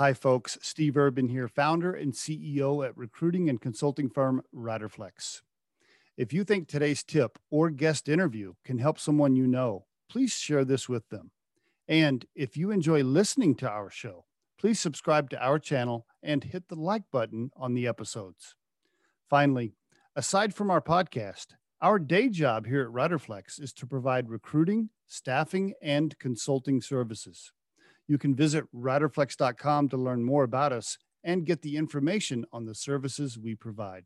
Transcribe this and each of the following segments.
Hi, folks. Steve Urban here, founder and CEO at recruiting and consulting firm Riderflex. If you think today's tip or guest interview can help someone you know, please share this with them. And if you enjoy listening to our show, please subscribe to our channel and hit the like button on the episodes. Finally, aside from our podcast, our day job here at Riderflex is to provide recruiting, staffing, and consulting services. You can visit riderflex.com to learn more about us and get the information on the services we provide.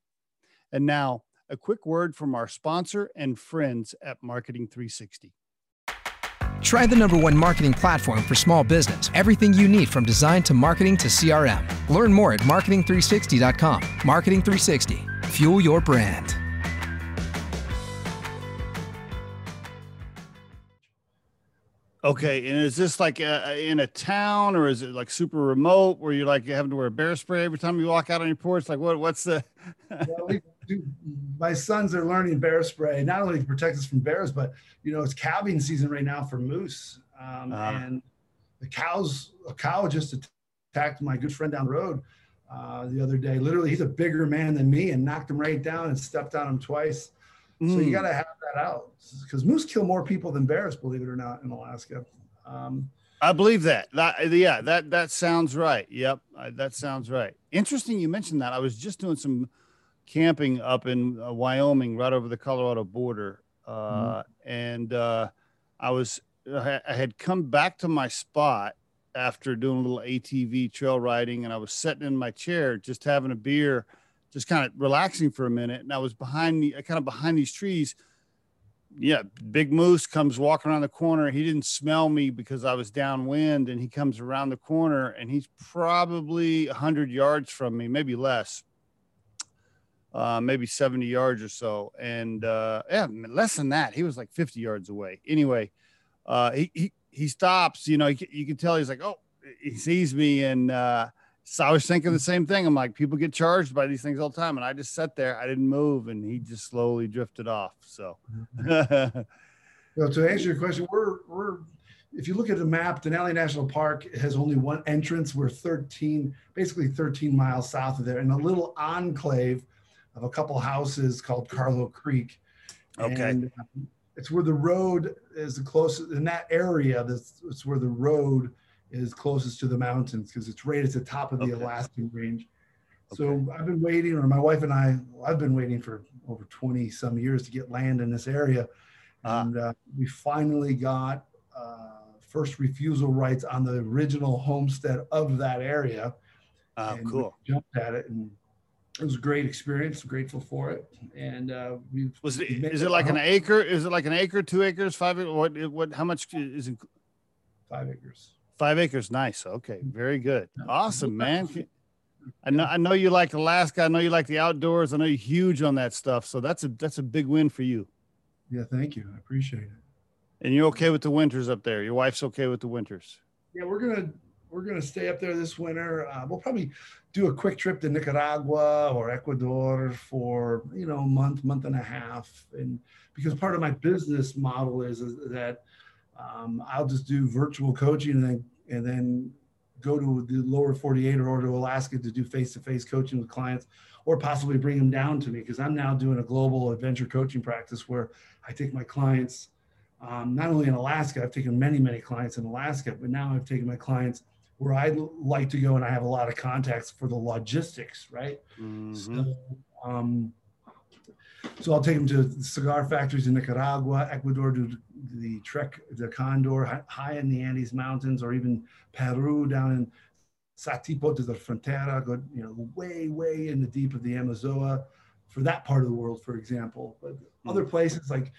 And now, a quick word from our sponsor and friends at Marketing 360. Try the number one marketing platform for small business. Everything you need from design to marketing to CRM. Learn more at marketing360.com. Marketing 360. Fuel your brand. Okay, and is this like a, in a town, or is it like super remote, where you're like having to wear bear spray every time you walk out on your porch? Like, what? What's the? well, we do, my sons are learning bear spray not only to protect us from bears, but you know it's calving season right now for moose, um, uh, and the cows. A cow just attacked my good friend down the road uh, the other day. Literally, he's a bigger man than me, and knocked him right down and stepped on him twice. So you mm. got to have that out because moose kill more people than bears, believe it or not, in Alaska. Um, I believe that. that. Yeah, that that sounds right. Yep, that sounds right. Interesting, you mentioned that. I was just doing some camping up in uh, Wyoming, right over the Colorado border, uh, mm-hmm. and uh, I was I had come back to my spot after doing a little ATV trail riding, and I was sitting in my chair just having a beer just kind of relaxing for a minute. And I was behind the kind of behind these trees. Yeah, big moose comes walking around the corner. He didn't smell me because I was downwind, and he comes around the corner, and he's probably hundred yards from me, maybe less, uh, maybe seventy yards or so. And uh, yeah, less than that. He was like fifty yards away. Anyway, uh, he he he stops. You know, you can tell he's like, oh, he sees me, and uh, so I was thinking the same thing. I'm like, people get charged by these things all the time, and I just sat there. I didn't move, and he just slowly drifted off. So, well, to answer your question, we're we're if you look at the map, Denali National Park has only one entrance. We're 13, basically 13 miles south of there, in a little enclave of a couple houses called Carlo Creek. Okay. And um, it's where the road is the closest in that area. That's it's where the road is closest to the mountains because it's right at the top of the okay. Alaskan range. So okay. I've been waiting, or my wife and I, I've been waiting for over 20 some years to get land in this area. Ah. And uh, we finally got uh, first refusal rights on the original homestead of that area. And cool. jumped at it and it was a great experience. grateful for it. And uh, we was it, is it like an acre? Is it like an acre, two acres, five? What, what, how much is it? Five acres. Five acres, nice. Okay, very good. Awesome, man. I know I know you like Alaska. I know you like the outdoors. I know you're huge on that stuff. So that's a that's a big win for you. Yeah, thank you. I appreciate it. And you're okay with the winters up there. Your wife's okay with the winters. Yeah, we're gonna we're gonna stay up there this winter. Uh, we'll probably do a quick trip to Nicaragua or Ecuador for you know a month, month and a half, and because part of my business model is, is that um, I'll just do virtual coaching and then and then go to the lower 48 or to Alaska to do face-to-face coaching with clients or possibly bring them down to me because I'm now doing a global adventure coaching practice where I take my clients um, not only in Alaska, I've taken many, many clients in Alaska, but now I've taken my clients where I'd like to go and I have a lot of contacts for the logistics, right? Mm-hmm. So, um, so I'll take them to cigar factories in Nicaragua, Ecuador, to the Trek the Condor high in the Andes Mountains, or even Peru down in Satipo to the Frontera, go you know way way in the deep of the Amazoa for that part of the world, for example. But mm. other places like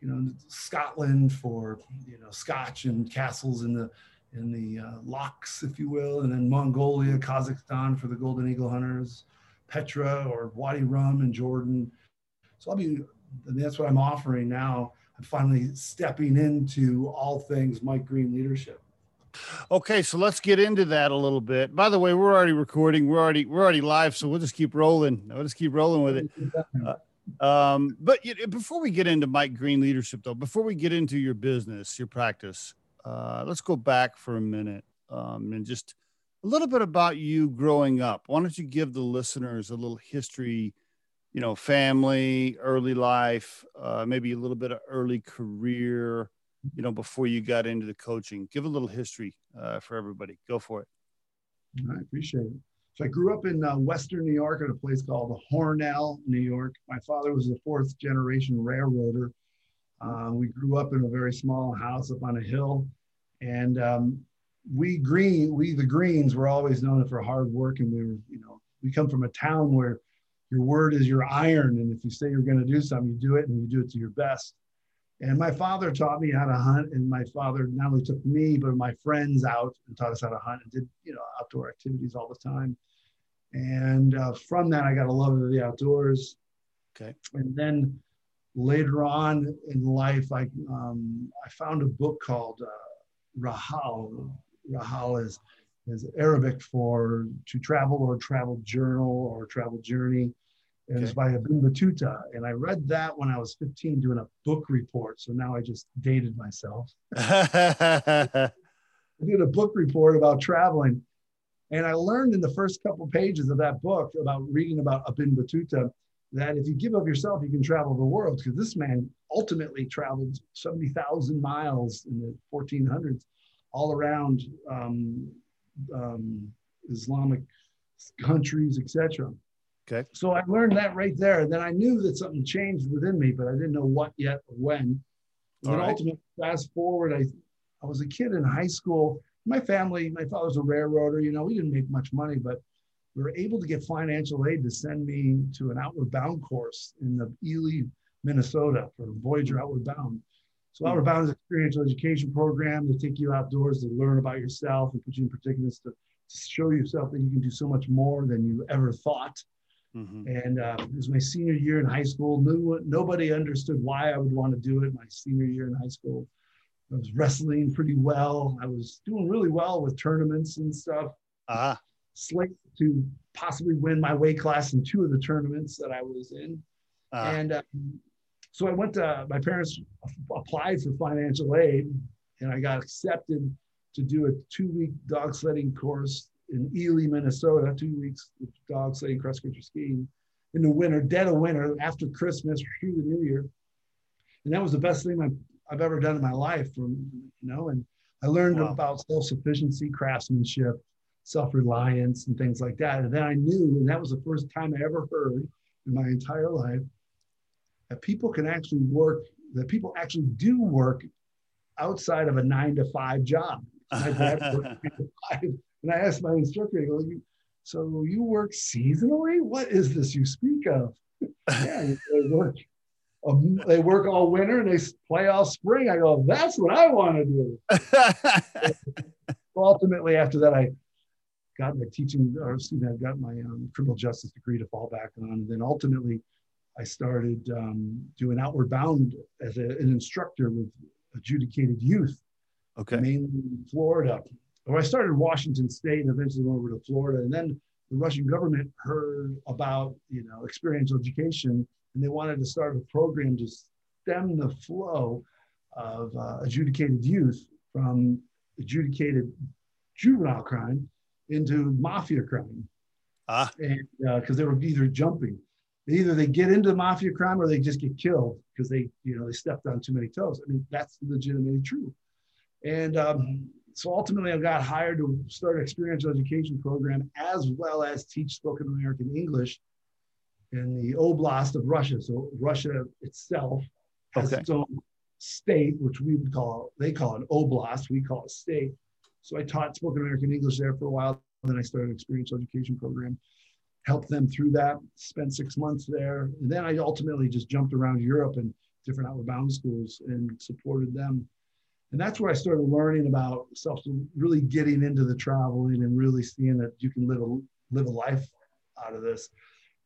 you know Scotland for you know Scotch and castles in the in the uh, lochs, if you will, and then Mongolia, Kazakhstan for the golden eagle hunters, Petra or Wadi Rum in Jordan. So I'll be, that's what I'm offering now. Finally stepping into all things Mike Green leadership. Okay, so let's get into that a little bit. By the way, we're already recording. We're already we're already live, so we'll just keep rolling. We'll just keep rolling with it. Uh, um, but before we get into Mike Green leadership, though, before we get into your business, your practice, uh, let's go back for a minute um, and just a little bit about you growing up. Why don't you give the listeners a little history, you know, family, early life, uh, maybe a little bit of early career, you know, before you got into the coaching. Give a little history uh, for everybody. Go for it. I appreciate it. So I grew up in uh, Western New York at a place called Hornell, New York. My father was a fourth generation railroader. Uh, we grew up in a very small house up on a hill, and um, we green, we the Greens were always known for hard work, and we were, you know, we come from a town where your word is your iron, and if you say you're going to do something, you do it, and you do it to your best. And my father taught me how to hunt, and my father not only took me but my friends out and taught us how to hunt and did you know outdoor activities all the time. And uh, from that, I got a love of the outdoors. Okay. And then later on in life, I um, I found a book called uh, Rahal. Rahal is is Arabic for to travel or travel journal or travel journey. And okay. it's by Ibn Battuta. And I read that when I was 15 doing a book report. So now I just dated myself. I did a book report about traveling. And I learned in the first couple pages of that book about reading about Ibn Battuta that if you give up yourself, you can travel the world. Because this man ultimately traveled 70,000 miles in the 1400s all around um, um, Islamic countries, etc. Okay. So I learned that right there. And then I knew that something changed within me, but I didn't know what yet or when. And right. ultimately, fast forward, I, I was a kid in high school. My family, my father's a railroader. You know, we didn't make much money, but we were able to get financial aid to send me to an outward bound course in the Ely, Minnesota for Voyageur hmm. Outward Bound. So hmm. Outward Bound is an experiential education program to take you outdoors to learn about yourself and put you in predicaments to, to show yourself that you can do so much more than you ever thought. Mm-hmm. And uh, it was my senior year in high school. No, nobody understood why I would want to do it my senior year in high school. I was wrestling pretty well. I was doing really well with tournaments and stuff. Ah. Uh-huh. Slated to possibly win my weight class in two of the tournaments that I was in. Uh-huh. And um, so I went to, my parents applied for financial aid and I got accepted to do a two week dog sledding course in Ely, Minnesota, two weeks of dog sledding, cross country skiing in the winter, dead of winter, after Christmas, through the new year. And that was the best thing I, have ever done in my life. From, you know, and I learned wow. about self sufficiency, craftsmanship, self reliance, and things like that. And then I knew, and that was the first time I ever heard in my entire life that people can actually work, that people actually do work outside of a nine to five job. My dad worked five and I asked my instructor, I go, so you work seasonally? What is this you speak of? yeah, they work. Um, they work all winter and they play all spring. I go, that's what I want to do. ultimately, after that, I got my teaching, or excuse me, I got my um, criminal justice degree to fall back on. And then ultimately, I started um, doing outward bound as a, an instructor with adjudicated youth, okay, mainly in Florida or I started Washington State and eventually went over to Florida. And then the Russian government heard about, you know, experiential education, and they wanted to start a program to stem the flow of uh, adjudicated youth from adjudicated juvenile crime into mafia crime. Ah. And because uh, they were either jumping, either they get into mafia crime or they just get killed because they, you know, they stepped on too many toes. I mean, that's legitimately true. And um, so ultimately, I got hired to start an experiential education program as well as teach spoken American English in the Oblast of Russia. So Russia itself has okay. its own state, which we would call they call an oblast, we call a state. So I taught spoken American English there for a while. Then I started an experiential education program, helped them through that. Spent six months there, and then I ultimately just jumped around Europe and different outward bound schools and supported them and that's where I started learning about self, really getting into the traveling and really seeing that you can live a live a life out of this.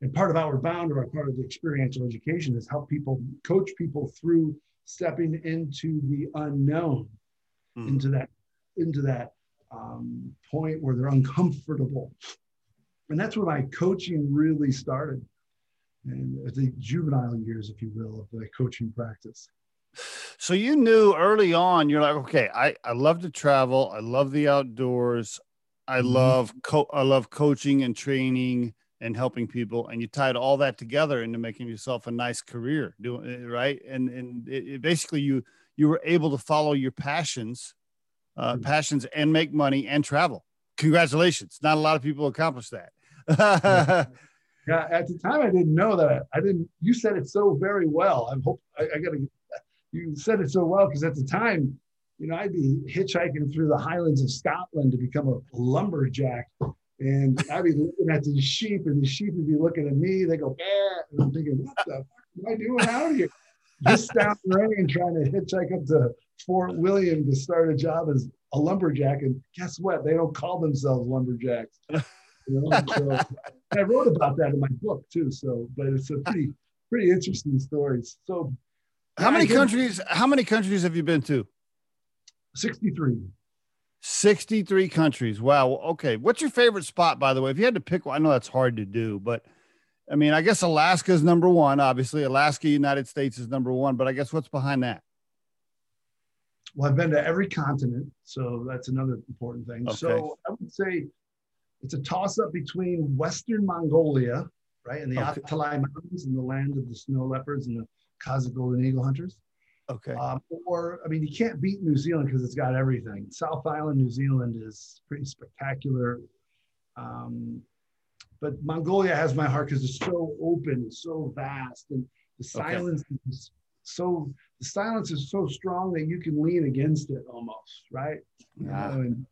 And part of Outward Bound or part of the experiential education is help people coach people through stepping into the unknown, mm. into that into that um, point where they're uncomfortable. And that's where my coaching really started, and the juvenile years, if you will, of the coaching practice. So you knew early on, you're like, okay, I, I love to travel. I love the outdoors. I mm-hmm. love co- I love coaching and training and helping people, and you tied all that together into making yourself a nice career, doing it eh, right. And and it, it basically you you were able to follow your passions, uh, mm-hmm. passions, and make money and travel. Congratulations! Not a lot of people accomplish that. yeah, at the time I didn't know that. I didn't. You said it so very well. I'm hope I, I got to. You said it so well because at the time you know, I'd be hitchhiking through the highlands of Scotland to become a lumberjack. And I'd be looking at these sheep, and these sheep would be looking at me. They go, yeah. And I'm thinking, what the fuck am I doing out here? Just down rain trying to hitchhike up to Fort William to start a job as a lumberjack. And guess what? They don't call themselves lumberjacks. You know? so I wrote about that in my book too. So, but it's a pretty, pretty interesting story. So, how many countries? How many countries have you been to? 63. 63 countries. Wow. Okay. What's your favorite spot, by the way? If you had to pick one, I know that's hard to do, but I mean, I guess Alaska is number one. Obviously, Alaska, United States is number one, but I guess what's behind that? Well, I've been to every continent, so that's another important thing. Okay. So I would say it's a toss up between Western Mongolia, right, and the okay. Altai Mountains and the land of the snow leopards and the Kazakh golden eagle hunters. Okay. Um, or, I mean, you can't beat New Zealand because it's got everything. South Island, New Zealand is pretty spectacular. Um, but Mongolia has my heart because it's so open, so vast, and the silence okay. is so the silence is so strong that you can lean against it almost, right? Yeah. and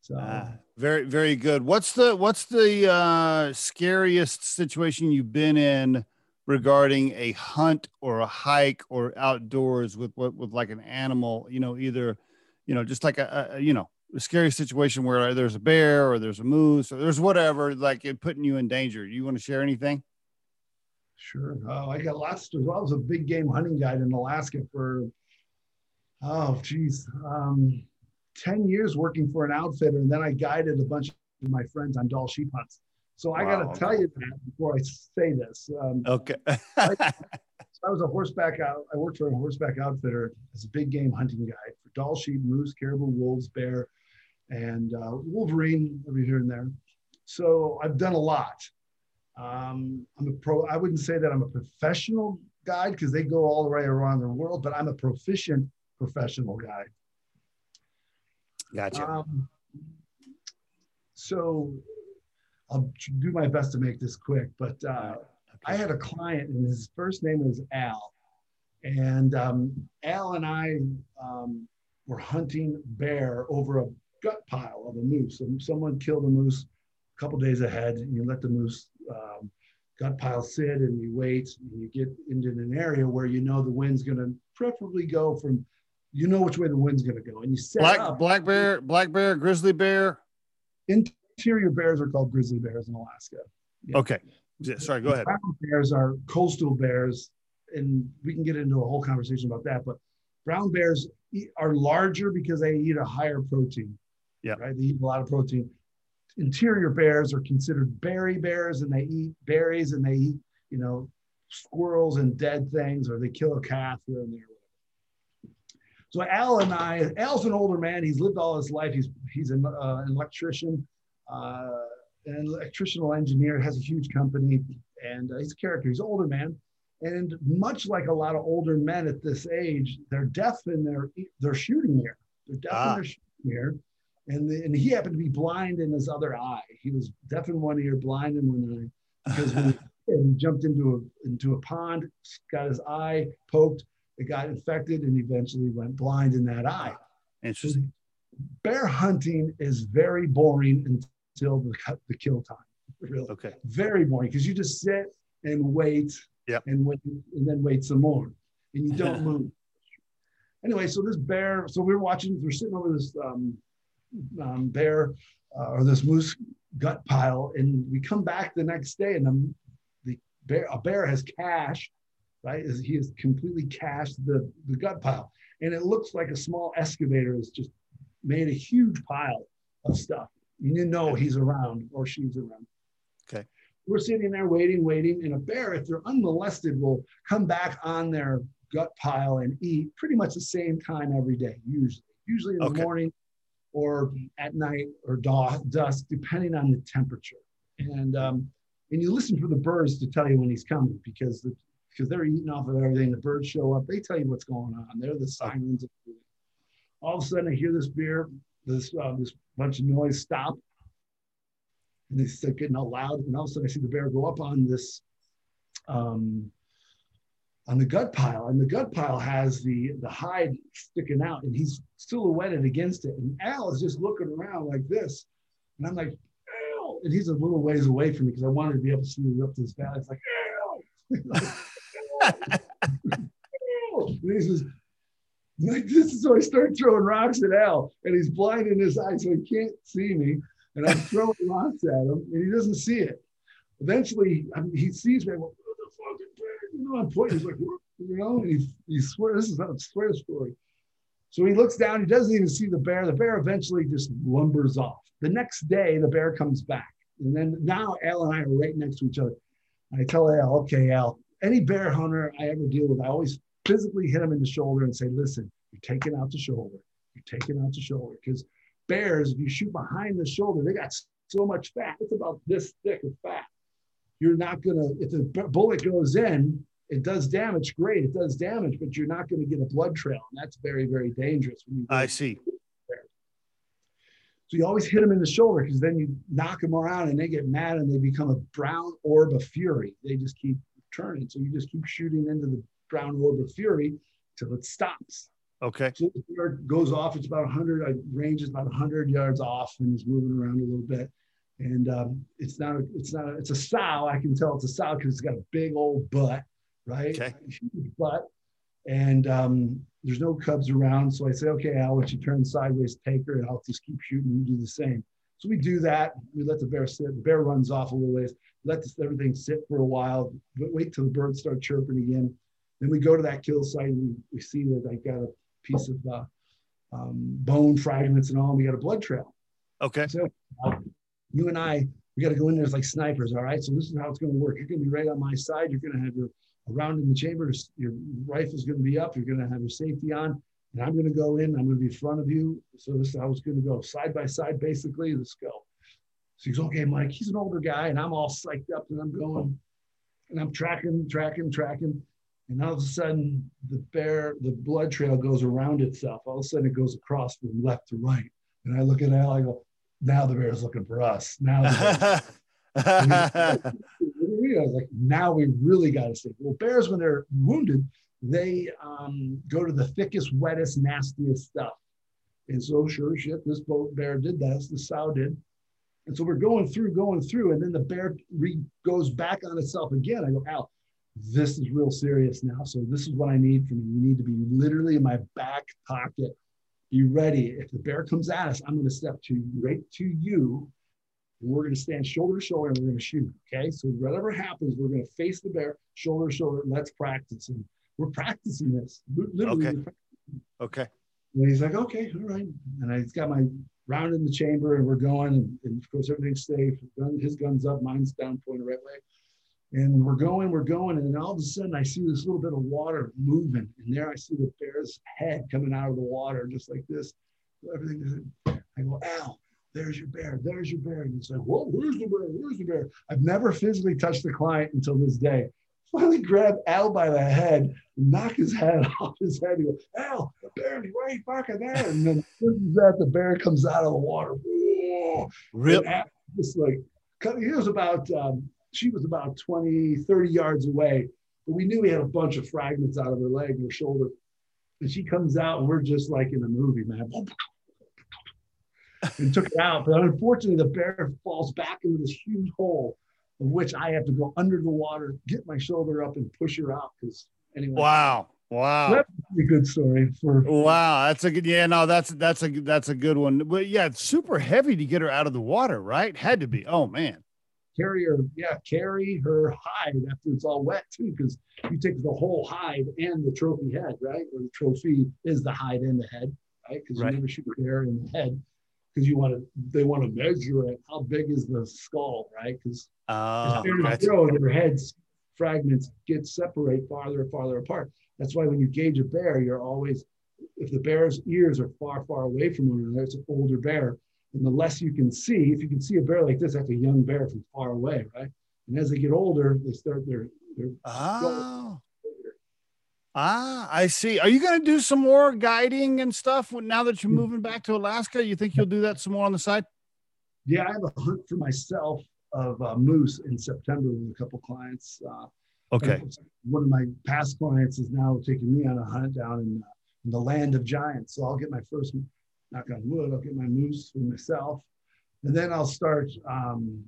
so ah, very, very good. What's the what's the uh, scariest situation you've been in? Regarding a hunt or a hike or outdoors with what with like an animal you know either you know just like a, a, you know a scary situation where there's a bear or there's a moose or there's whatever like it putting you in danger. You want to share anything? Sure. Oh i got lots to i was a big game hunting guide in alaska for oh geez um 10 years working for an outfitter and then i guided a bunch of my friends on Dall sheep hunts so I got to tell you that before I say this. Um, okay. I, I, was a horseback out. I worked for a horseback outfitter as a big game hunting guide for Dall sheep, moose, caribou, wolves, bear, and uh, wolverine every here and there. So I've done a lot. Um, I'm a pro. I wouldn't say that I'm a professional guide because they go all the way around the world, but I'm a proficient professional guide. Gotcha. Um, so I'll do my best to make this quick, but uh, okay. I had a client and his first name was Al. And um, Al and I um, were hunting bear over a gut pile of a moose. And someone killed a moose a couple days ahead, and you let the moose um, gut pile sit and you wait and you get into an area where you know the wind's going to preferably go from, you know which way the wind's going to go. And you set black, up. Black bear, black bear, grizzly bear. In, interior bears are called grizzly bears in Alaska. Yeah. Okay. Yeah, sorry, go ahead. Brown bears are coastal bears, and we can get into a whole conversation about that. But brown bears are larger because they eat a higher protein. Yeah. Right. They eat a lot of protein. Interior bears are considered berry bears, and they eat berries and they eat, you know, squirrels and dead things, or they kill a calf here and there. So Al and I, Al's an older man. He's lived all his life. He's he's an, uh, an electrician uh, an electrical engineer, has a huge company, and uh, he's a character. He's an older man, and much like a lot of older men at this age, they're deaf in their their shooting ear. They're deaf ah. in their shooting ear, and the, and he happened to be blind in his other eye. He was deaf in one ear, blind in one eye, because when he, he jumped into a into a pond, got his eye poked, it got infected, and eventually went blind in that eye. Interesting. Bear hunting is very boring till the, the kill time. Really. Okay. Very boring because you just sit and wait yep. and wait and then wait some more and you don't move. Anyway, so this bear, so we are watching, we're sitting over this um, um, bear uh, or this moose gut pile, and we come back the next day, and the, the bear, a bear has cached, right? He has completely cached the, the gut pile, and it looks like a small excavator has just made a huge pile of stuff you know he's around or she's around. Okay. We're sitting there waiting, waiting, and a bear, if they're unmolested, will come back on their gut pile and eat pretty much the same time every day, usually. Usually in okay. the morning or at night or dusk, depending on the temperature. And um, and you listen for the birds to tell you when he's coming because the, because they're eating off of everything. The birds show up, they tell you what's going on. They're the sirens. All of a sudden, I hear this beer, this uh, this bunch of noise stop, and they start getting all loud. And all of a sudden, I see the bear go up on this um, on the gut pile, and the gut pile has the the hide sticking out, and he's silhouetted against it. And Al is just looking around like this, and I'm like, Al, and he's a little ways away from me because I wanted to be able to see him up this valley. It's like, Al. and he says, like this is so I start throwing rocks at Al, and he's blind in his eyes, so he can't see me. And I'm throwing rocks at him, and he doesn't see it. Eventually, I mean, he sees me. I go, you know, I'm pointing. He's like, what? you know, he, he swears, this is not a swear story. So he looks down, he doesn't even see the bear. The bear eventually just lumbers off. The next day, the bear comes back. And then now Al and I are right next to each other. I tell Al, okay, Al, any bear hunter I ever deal with, I always physically hit him in the shoulder and say, listen, you're taking out the shoulder. You're taking out the shoulder. Because bears, if you shoot behind the shoulder, they got so much fat. It's about this thick of fat you're not going to, if the bullet goes in, it does damage, great, it does damage, but you're not going to get a blood trail. And that's very, very dangerous. I see. So you always hit them in the shoulder because then you knock them around and they get mad and they become a brown orb of fury. They just keep turning. So you just keep shooting into the brown orb of fury till it stops. Okay. So the goes off. It's about 100, I range is about 100 yards off and is moving around a little bit and um, it's not a, it's not a, it's a sow. I can tell it's a sow because it's got a big old butt, right? Okay. Huge butt, and um, there's no cubs around. So I say, okay, Al, why you turn sideways, take her, and I'll just keep shooting. You do the same. So we do that. We let the bear sit. The bear runs off a little ways. Let this, everything sit for a while. But wait till the birds start chirping again. Then we go to that kill site and we, we see that I got a piece of uh, um, bone fragments and all. And we got a blood trail. Okay. So uh, you and I, we got to go in there as like snipers. All right. So this is how it's going to work. You're going to be right on my side. You're going to have your around in the chamber. Your rifle's going to be up. You're going to have your safety on. And I'm going to go in. I'm going to be in front of you. So this is how it's going to go side by side, basically. Let's go. So he's okay, Mike. He's an older guy, and I'm all psyched up, and I'm going, and I'm tracking, tracking, tracking. And all of a sudden, the bear, the blood trail goes around itself. All of a sudden, it goes across from left to right. And I look at Al, I go, now the bear's looking for us. Now I was like, now we really got to stay. Well, bears, when they're wounded, they um, go to the thickest, wettest, nastiest stuff. And so, sure shit, this boat bear did that. The sow did. And so we're going through, going through, and then the bear re- goes back on itself again. I go, Al, this is real serious now. So this is what I need from you. You need to be literally in my back pocket be ready. If the bear comes at us, I'm going to step to right to you. And we're going to stand shoulder to shoulder and we're going to shoot. Okay. So whatever happens, we're going to face the bear shoulder to shoulder. Let's practice. And we're practicing this. Literally. Okay. Okay. And he's like, okay, all right. And I got my round in the chamber and we're going. And, and of course, everything's safe. His gun's up, mine's down, pointed right way. And we're going, we're going, and then all of a sudden I see this little bit of water moving, and there I see the bear's head coming out of the water, just like this. Everything. I go, Al, there's your bear, there's your bear. And he's like, Whoa, where's the bear? Where's the bear? I've never physically touched the client until this day. Finally grab Al by the head, knock his head off his head. He goes, Al, the bear, right back in there. And then that the bear comes out of the water. Whoa. Rip. Just like, he was about um, she was about 20, 30 yards away. But we knew we had a bunch of fragments out of her leg and her shoulder. And she comes out, and we're just like in a movie, man. and took it out. But unfortunately, the bear falls back into this huge hole, of which I have to go under the water, get my shoulder up, and push her out. Because anyway. Wow. Wow, that's a good story for. Wow, that's a good. Yeah, no, that's that's a that's a good one. But yeah, it's super heavy to get her out of the water, right? Had to be. Oh man carry her, yeah, carry her hide after it's all wet too, because you take the whole hide and the trophy head, right? Or the trophy is the hide and the head, right? Because right. you never shoot a bear in the head because you want to, they want to measure it. How big is the skull, right? Because uh, as grow, their heads fragments get separate farther and farther apart. That's why when you gauge a bear, you're always if the bear's ears are far, far away from one another, it's an older bear. And the less you can see, if you can see a bear like this, that's a young bear from far away, right? And as they get older, they start their their oh. Ah, I see. Are you going to do some more guiding and stuff now that you're moving back to Alaska? You think you'll do that some more on the side? Yeah, I have a hunt for myself of uh, moose in September with a couple clients. Uh, okay. One of my past clients is now taking me on a hunt down in, uh, in the land of giants. So I'll get my first, knock on wood, I'll get my moose for myself. And then I'll start um,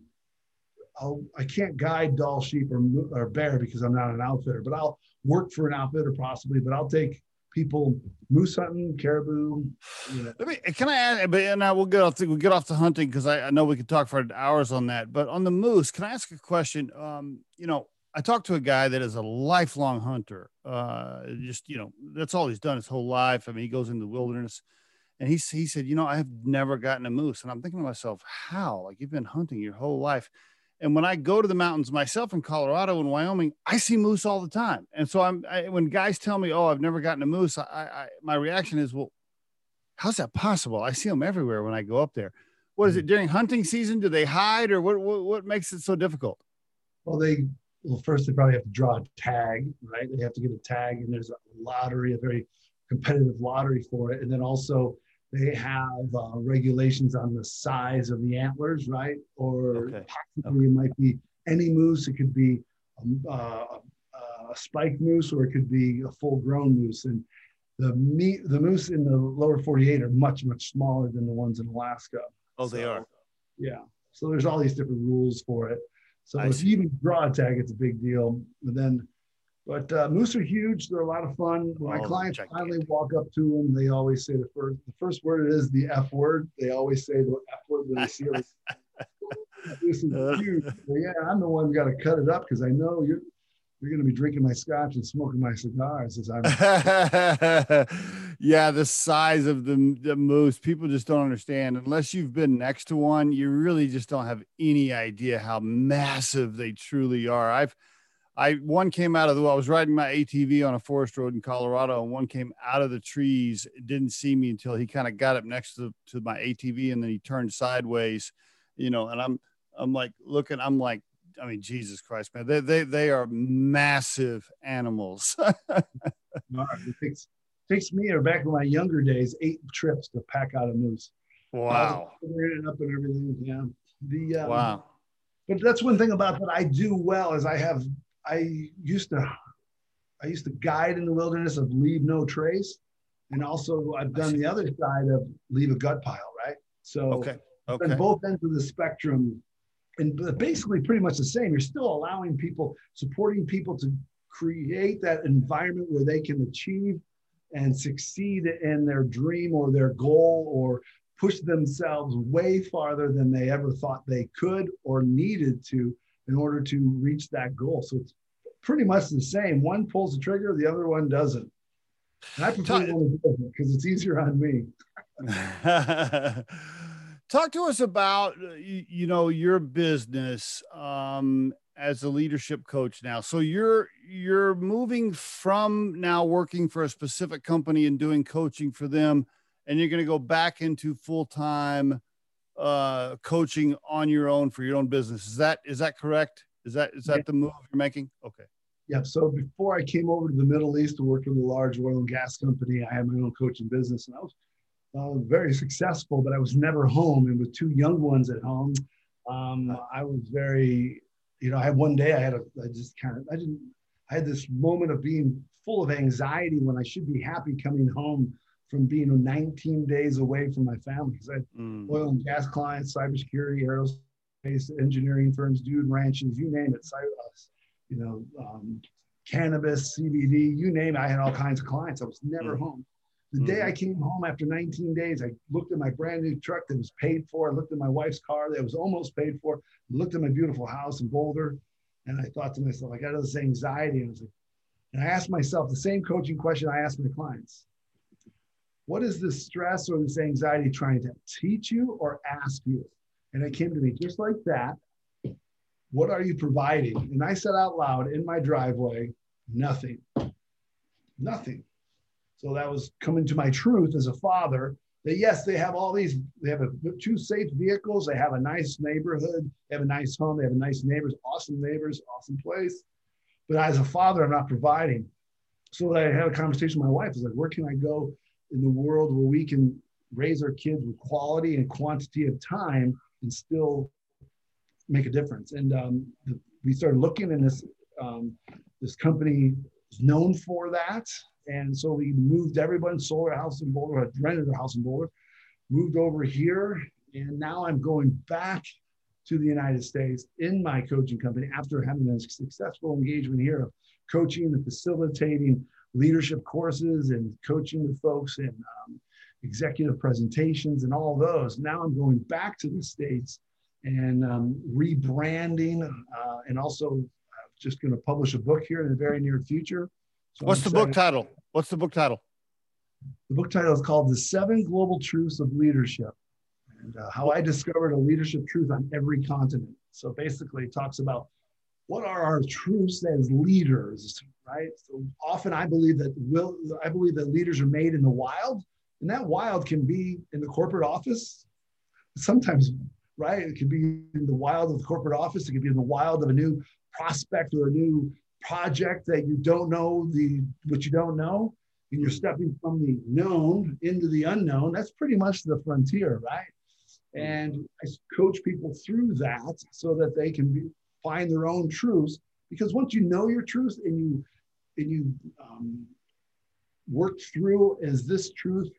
I'll, I can't guide Dall sheep or, or bear because I'm not an outfitter, but I'll work for an outfitter possibly, but I'll take people moose hunting, caribou. You know. Let me, can I ask, but now we'll get off, the, we'll get off the hunting because I, I, know we could talk for hours on that, but on the moose, can I ask a question? Um, you know, I talked to a guy that is a lifelong hunter. Uh, just, you know, that's all he's done his whole life. I mean, he goes into the wilderness and he, he said, you know, I have never gotten a moose. And I'm thinking to myself, how? Like you've been hunting your whole life. And when I go to the mountains myself in Colorado and Wyoming, I see moose all the time. And so I'm I, when guys tell me, "Oh, I've never gotten a moose," I, I my reaction is, "Well, how's that possible? I see them everywhere when I go up there." What is it mm-hmm. during hunting season? Do they hide, or what? What, what makes it so difficult? Well, they well first they probably have to draw a tag, right? They have to get a tag, and there's a lottery, a very competitive lottery for it, and then also they have uh, regulations on the size of the antlers, right? Or okay. okay. it might be any moose. It could be a, uh, a spike moose, or it could be a full-grown moose. And the meat, the moose in the lower 48 are much, much smaller than the ones in Alaska. Oh, so, they are. Yeah. So there's all these different rules for it. So I if see. you even draw a tag, it's a big deal. And then but uh, moose are huge. They're a lot of fun. When my oh, clients finally walk up to them, they always say the first the first word is the F word. They always say the F word when they see it. this is huge. Well, yeah, I'm the one who got to cut it up because I know you're you're going to be drinking my scotch and smoking my cigars as I'm. yeah, the size of the, the moose, people just don't understand. Unless you've been next to one, you really just don't have any idea how massive they truly are. I've I one came out of the I was riding my ATV on a forest road in Colorado, and one came out of the trees. Didn't see me until he kind of got up next to, to my ATV, and then he turned sideways, you know. And I'm I'm like looking. I'm like, I mean, Jesus Christ, man, they they they are massive animals. it takes takes me or back in my younger days eight trips to pack out a moose. Wow. Up and everything. Yeah. The um, wow. But that's one thing about that I do well is I have I used to I used to guide in the wilderness of leave no trace, and also I've done the other side of leave a gut pile, right? So okay, okay. both ends of the spectrum, and basically pretty much the same. You're still allowing people, supporting people to create that environment where they can achieve and succeed in their dream or their goal or push themselves way farther than they ever thought they could or needed to in order to reach that goal. So it's pretty much the same. One pulls the trigger, the other one doesn't. And I prefer because it's easier on me. Talk to us about uh, you, you know your business um, as a leadership coach now. So you're you're moving from now working for a specific company and doing coaching for them, and you're going to go back into full time uh, coaching on your own for your own business. Is that is that correct? Is that is that yeah. the move you're making? Okay. Yeah. So before I came over to the Middle East to work with a large oil and gas company, I had my own coaching business, and I was uh, very successful. But I was never home, and with two young ones at home, um, I was very, you know, I had one day I had a, I just kind of, I didn't, I had this moment of being full of anxiety when I should be happy coming home from being 19 days away from my family because I had mm. oil and gas clients, cybersecurity, aerospace, engineering firms, dude ranches, you name it, you know, um, cannabis, CBD, you name it. I had all kinds of clients. I was never mm. home. The mm. day I came home after 19 days, I looked at my brand new truck that was paid for. I looked at my wife's car that was almost paid for. I looked at my beautiful house in Boulder, and I thought to myself, I got this anxiety. And I was like, and I asked myself the same coaching question I asked my clients what is this stress or this anxiety trying to teach you or ask you? And it came to me just like that. What are you providing? And I said out loud in my driveway, nothing. Nothing. So that was coming to my truth as a father that yes, they have all these, they have a, two safe vehicles, they have a nice neighborhood, they have a nice home, they have a nice neighbors, awesome neighbors, awesome place. But as a father, I'm not providing. So I had a conversation with my wife. I was like, where can I go in the world where we can raise our kids with quality and quantity of time and still make a difference? And um, the, we started looking, and this um, this company is known for that. And so we moved everyone, sold our house in Boulder, rented a house in Boulder, moved over here. And now I'm going back to the United States in my coaching company after having a successful engagement here of coaching and facilitating leadership courses and coaching with folks and um, executive presentations and all those. Now I'm going back to the States and um, rebranding uh, and also uh, just going to publish a book here in the very near future. So What's I'm the book title? What's the book title? The book title is called The Seven Global Truths of Leadership and uh, how I discovered a leadership truth on every continent. So basically, it talks about what are our truths as leaders, right? So often I believe that will I believe that leaders are made in the wild, and that wild can be in the corporate office. Sometimes, right? It could be in the wild of the corporate office. It could be in the wild of a new prospect or a new project that you don't know the what you don't know and you're stepping from the known into the unknown that's pretty much the frontier right and i coach people through that so that they can be, find their own truths because once you know your truth and you and you um, work through is this truth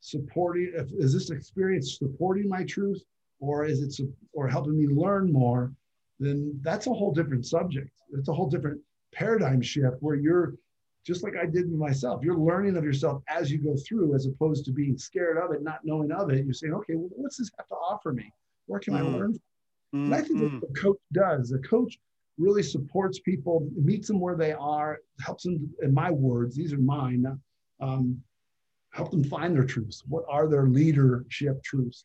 supporting is this experience supporting my truth or is it or helping me learn more then that's a whole different subject it's a whole different paradigm shift where you're just like I did with myself, you're learning of yourself as you go through, as opposed to being scared of it, not knowing of it. You're saying, okay, well, what's this have to offer me? Where can mm. I learn? Mm. And I think mm. what the coach does, the coach really supports people, meets them where they are, helps them, in my words, these are mine, um, help them find their truths. What are their leadership truths?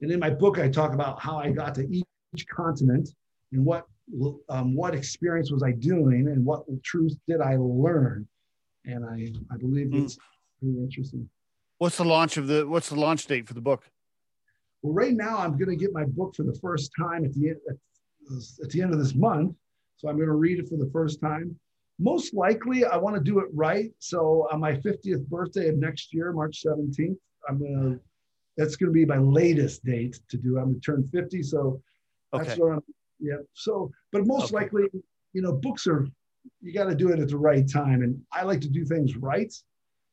And in my book, I talk about how I got to each continent and what um, what experience was I doing and what truth did I learn? And I, I believe hmm. it's mm. really interesting. What's the launch of the, what's the launch date for the book? Well, right now I'm going to get my book for the first time at the, at, at the end of this month. So I'm going to read it for the first time. Most likely I want to do it right. So on my 50th birthday of next year, March 17th, I'm going to, that's going to be my latest date to do. I'm going to turn 50. So okay. that's what I'm yeah. So, but most okay. likely, you know, books are you got to do it at the right time, and I like to do things right.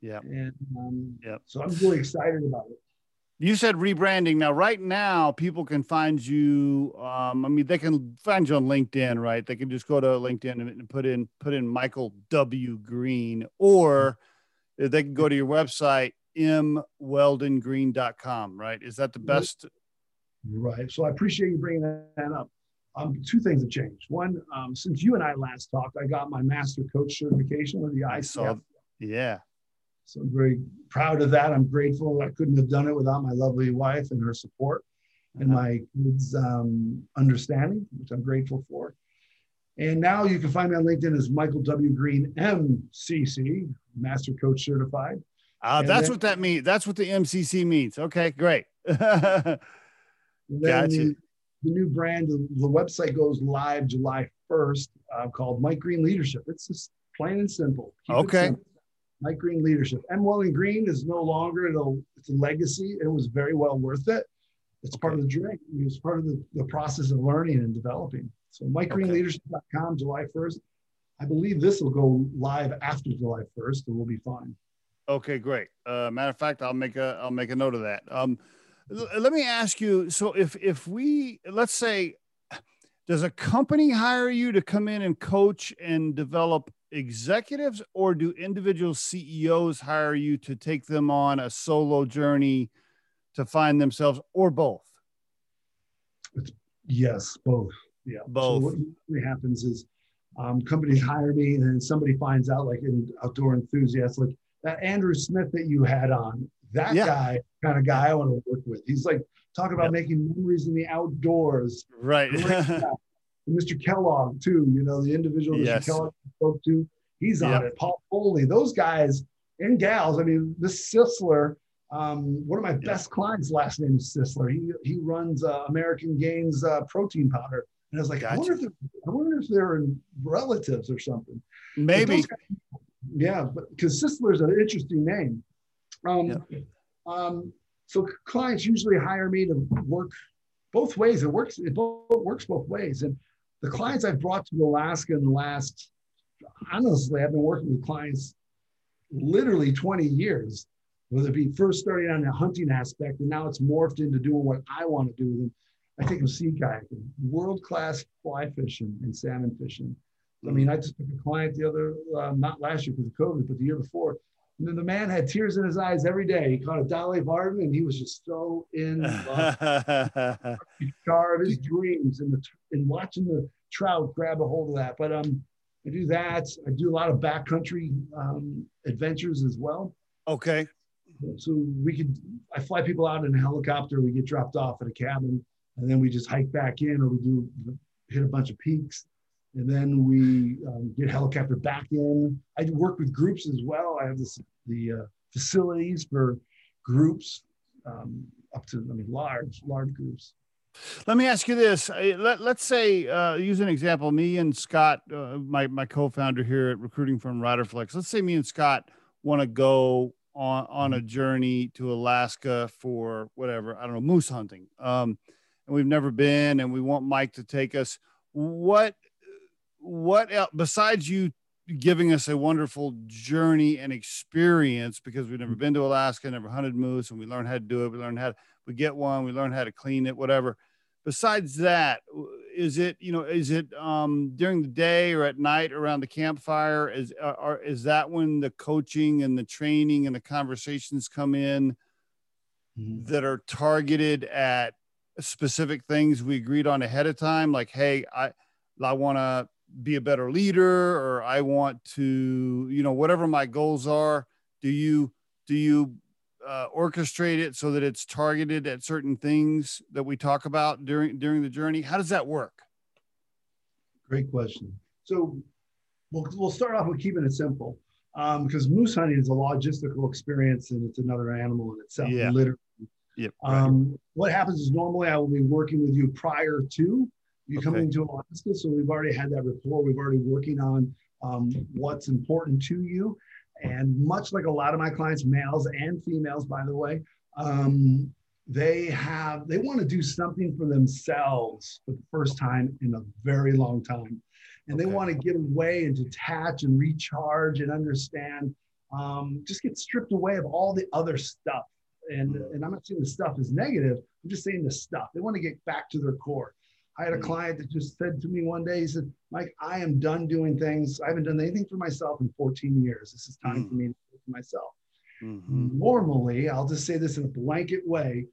Yeah. And um, yeah. So I'm really excited about it. You said rebranding. Now, right now, people can find you. Um, I mean, they can find you on LinkedIn, right? They can just go to LinkedIn and put in put in Michael W. Green, or they can go to your website, mweldongreen.com, right? Is that the best? Right. So I appreciate you bringing that up um, two things have changed. One, um, since you and I last talked, I got my master coach certification with the ICF. yeah. So I'm very proud of that. I'm grateful. I couldn't have done it without my lovely wife and her support and uh-huh. my kids' um, understanding, which I'm grateful for. And now you can find me on LinkedIn as Michael W. Green, MCC, Master Coach Certified. Uh, that's then, what that means. That's what the MCC means. Okay, great. gotcha the new brand, the, the website goes live July 1st uh, called Mike Green Leadership. It's just plain and simple. Keep okay. Simple. Mike Green Leadership. M. Weldon Green is no longer, it's a legacy. It was very well worth it. It's okay. part of the journey. It's part of the, the process of learning and developing. So MikeGreenLeadership.com, July 1st. I believe this will go live after July 1st and we'll be fine. Okay, great. Uh, matter of fact, I'll make a I'll make a note of that. Um, let me ask you so if if we let's say does a company hire you to come in and coach and develop executives or do individual CEOs hire you to take them on a solo journey to find themselves or both? It's, yes, both. Yeah. Both. So what happens is um, companies hire me and then somebody finds out like an outdoor enthusiast, like that Andrew Smith that you had on, that yeah. guy kind of guy I want to work with. He's like talking about making memories in the outdoors. Right. Mr. Kellogg too, you know, the individual Mr. Kellogg spoke to, he's on it. Paul Foley, those guys, and gals. I mean, this Sisler, um, one of my yeah. best clients' last name is Sisler. He he runs uh, American Gains uh, protein powder, and I was like, gotcha. I wonder if I wonder if they're relatives or something. Maybe. Guys, yeah, but because Sisler is an interesting name. Um, yeah. um, so clients usually hire me to work both ways. It works. It both, works both ways. And the clients I've brought to Alaska in the last, honestly, I've been working with clients literally 20 years, whether it be first starting on the hunting aspect and now it's morphed into doing what I want to do with them. I take them sea kayaking, world class fly fishing and salmon fishing. I mean, I just took a client the other, uh, not last year because of COVID, but the year before. And then the man had tears in his eyes every day. He caught a Dolly Varden and he was just so in love. car of his dreams and the and watching the trout grab a hold of that. But um, I do that. I do a lot of backcountry um, adventures as well. Okay. So we could, I fly people out in a helicopter. We get dropped off at a cabin, and then we just hike back in, or we do hit a bunch of peaks, and then we um, get helicopter back in. I work with groups as well. I have this the uh, facilities for groups um, up to I mean large large groups. Let me ask you this. Let, let's say, uh, use an example, me and Scott, uh, my, my co-founder here at recruiting from Riderflex. Let's say me and Scott want to go on, on a journey to Alaska for whatever, I don't know, moose hunting. Um, and we've never been, and we want Mike to take us. What, what else, besides you giving us a wonderful journey and experience because we've never been to Alaska, never hunted moose, and we learned how to do it. We learned how to, we get one, we learn how to clean it, whatever. Besides that, is it you know is it um, during the day or at night around the campfire? Is are, is that when the coaching and the training and the conversations come in mm-hmm. that are targeted at specific things we agreed on ahead of time? Like, hey, I I want to be a better leader, or I want to you know whatever my goals are. Do you do you uh, orchestrate it so that it's targeted at certain things that we talk about during during the journey? How does that work? Great question. So we'll, we'll start off with keeping it simple um, because moose hunting is a logistical experience and it's another animal in itself, yeah. literally. Yep, right. um, what happens is normally I will be working with you prior to you okay. coming to Alaska. So we've already had that rapport. We've already working on um, what's important to you. And much like a lot of my clients, males and females, by the way, um, they have they want to do something for themselves for the first time in a very long time, and okay. they want to get away and detach and recharge and understand. Um, just get stripped away of all the other stuff. And, and I'm not saying the stuff is negative. I'm just saying the stuff. They want to get back to their core. I had a client that just said to me one day, he said, Mike, I am done doing things. I haven't done anything for myself in 14 years. This is time mm-hmm. for me to do it for myself. Mm-hmm. Normally, I'll just say this in a blanket way.